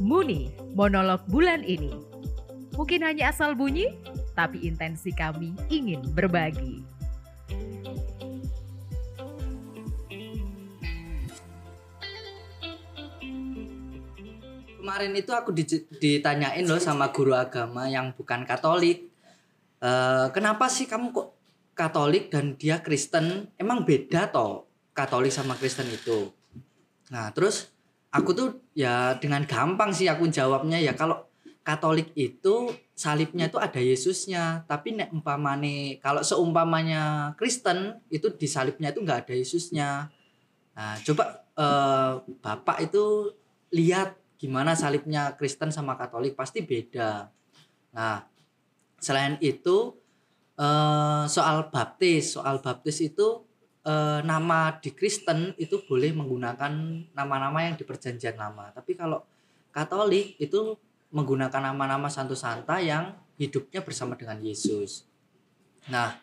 Muni, monolog bulan ini. Mungkin hanya asal bunyi, tapi intensi kami ingin berbagi. Kemarin itu aku di- ditanyain loh sama guru agama yang bukan Katolik. "Eh, kenapa sih kamu kok Katolik dan dia Kristen? Emang beda toh Katolik sama Kristen itu? Nah, terus aku tuh ya dengan gampang sih aku jawabnya ya kalau Katolik itu salibnya itu ada Yesusnya, tapi nek umpamane kalau seumpamanya Kristen itu di salibnya itu nggak ada Yesusnya. Nah, coba eh, Bapak itu lihat gimana salibnya Kristen sama Katolik pasti beda. Nah, selain itu eh, soal baptis, soal baptis itu eh, nama di Kristen itu boleh menggunakan nama-nama yang di perjanjian lama. Tapi kalau Katolik itu menggunakan nama-nama santo santa yang hidupnya bersama dengan Yesus. Nah,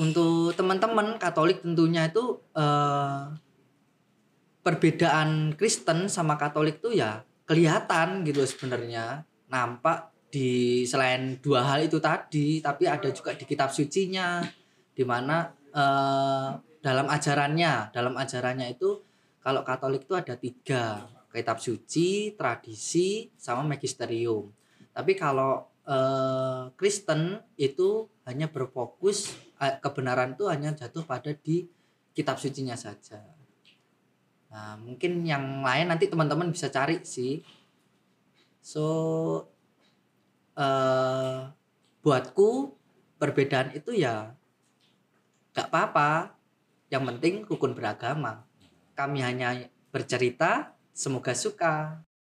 untuk teman-teman Katolik tentunya itu eh, perbedaan Kristen sama Katolik tuh ya kelihatan gitu sebenarnya nampak di selain dua hal itu tadi tapi ada juga di kitab sucinya di mana eh, dalam ajarannya dalam ajarannya itu kalau Katolik itu ada tiga kitab suci tradisi sama magisterium tapi kalau eh, Kristen itu hanya berfokus eh, kebenaran itu hanya jatuh pada di kitab sucinya saja Nah, mungkin yang lain nanti teman-teman bisa cari sih. So, eh buatku perbedaan itu ya gak apa-apa. Yang penting rukun beragama. Kami hanya bercerita, semoga suka.